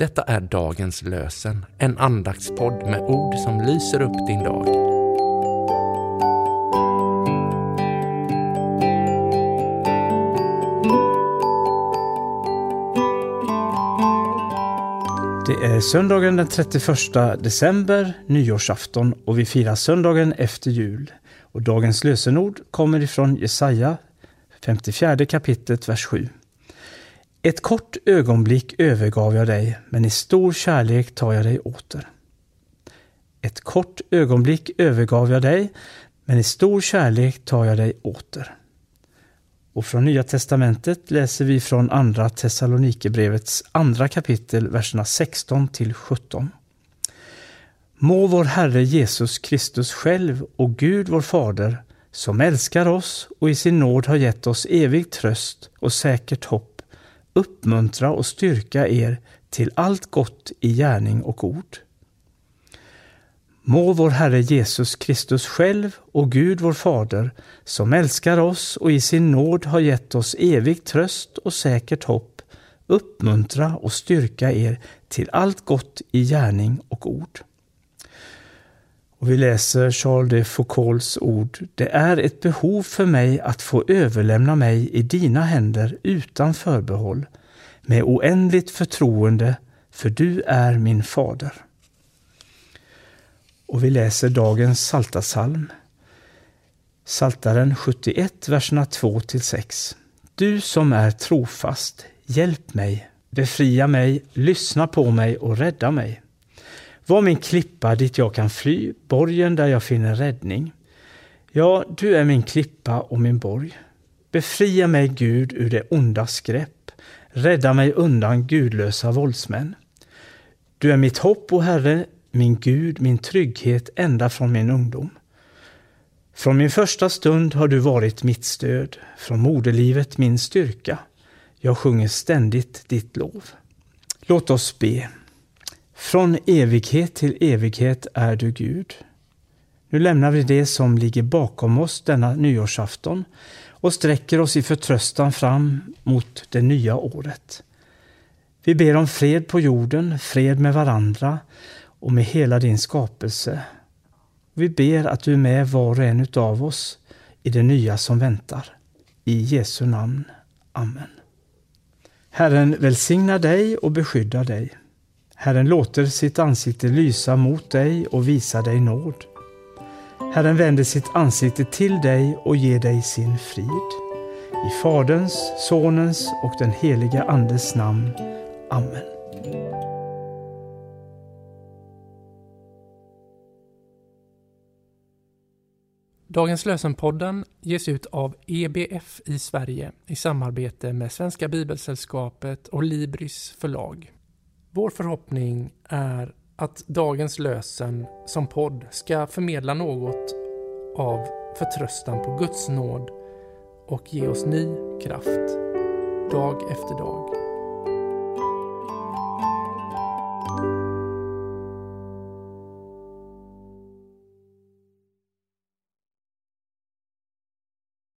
Detta är dagens lösen, en andaktspodd med ord som lyser upp din dag. Det är söndagen den 31 december, nyårsafton, och vi firar söndagen efter jul. Och dagens lösenord kommer ifrån Jesaja 54 kapitlet, vers 7. Ett kort ögonblick övergav jag dig, men i stor kärlek tar jag dig åter. Ett kort ögonblick övergav jag dig, men i stor kärlek tar jag dig åter. Och från Nya testamentet läser vi från Andra Thessalonikerbrevets andra kapitel, verserna 16 till 17. Må vår Herre Jesus Kristus själv och Gud vår Fader, som älskar oss och i sin nåd har gett oss evig tröst och säkert hopp, uppmuntra och styrka er till allt gott i gärning och ord. Må vår Herre Jesus Kristus själv och Gud vår Fader, som älskar oss och i sin nåd har gett oss evig tröst och säkert hopp, uppmuntra och styrka er till allt gott i gärning och ord. Och vi läser Charles de Foucaults ord. Det är ett behov för mig att få överlämna mig i dina händer utan förbehåll, med oändligt förtroende, för du är min fader. Och vi läser dagens Saltasalm. Saltaren 71, verserna 2 6. Du som är trofast, hjälp mig, befria mig, lyssna på mig och rädda mig. Var min klippa dit jag kan fly, borgen där jag finner räddning. Ja, du är min klippa och min borg. Befria mig, Gud, ur det ondas grepp. Rädda mig undan gudlösa våldsmän. Du är mitt hopp, o Herre, min Gud, min trygghet ända från min ungdom. Från min första stund har du varit mitt stöd, från moderlivet min styrka. Jag sjunger ständigt ditt lov. Låt oss be. Från evighet till evighet är du Gud. Nu lämnar vi det som ligger bakom oss denna nyårsafton och sträcker oss i förtröstan fram mot det nya året. Vi ber om fred på jorden, fred med varandra och med hela din skapelse. Vi ber att du är med var och en utav oss i det nya som väntar. I Jesu namn. Amen. Herren välsigna dig och beskydda dig. Herren låter sitt ansikte lysa mot dig och visa dig nåd. Herren vänder sitt ansikte till dig och ger dig sin frid. I Faderns, Sonens och den heliga Andes namn. Amen. Dagens lösenpodden ges ut av EBF i Sverige i samarbete med Svenska Bibelsällskapet och Libris förlag. Vår förhoppning är att dagens lösen som podd ska förmedla något av förtröstan på Guds nåd och ge oss ny kraft dag efter dag.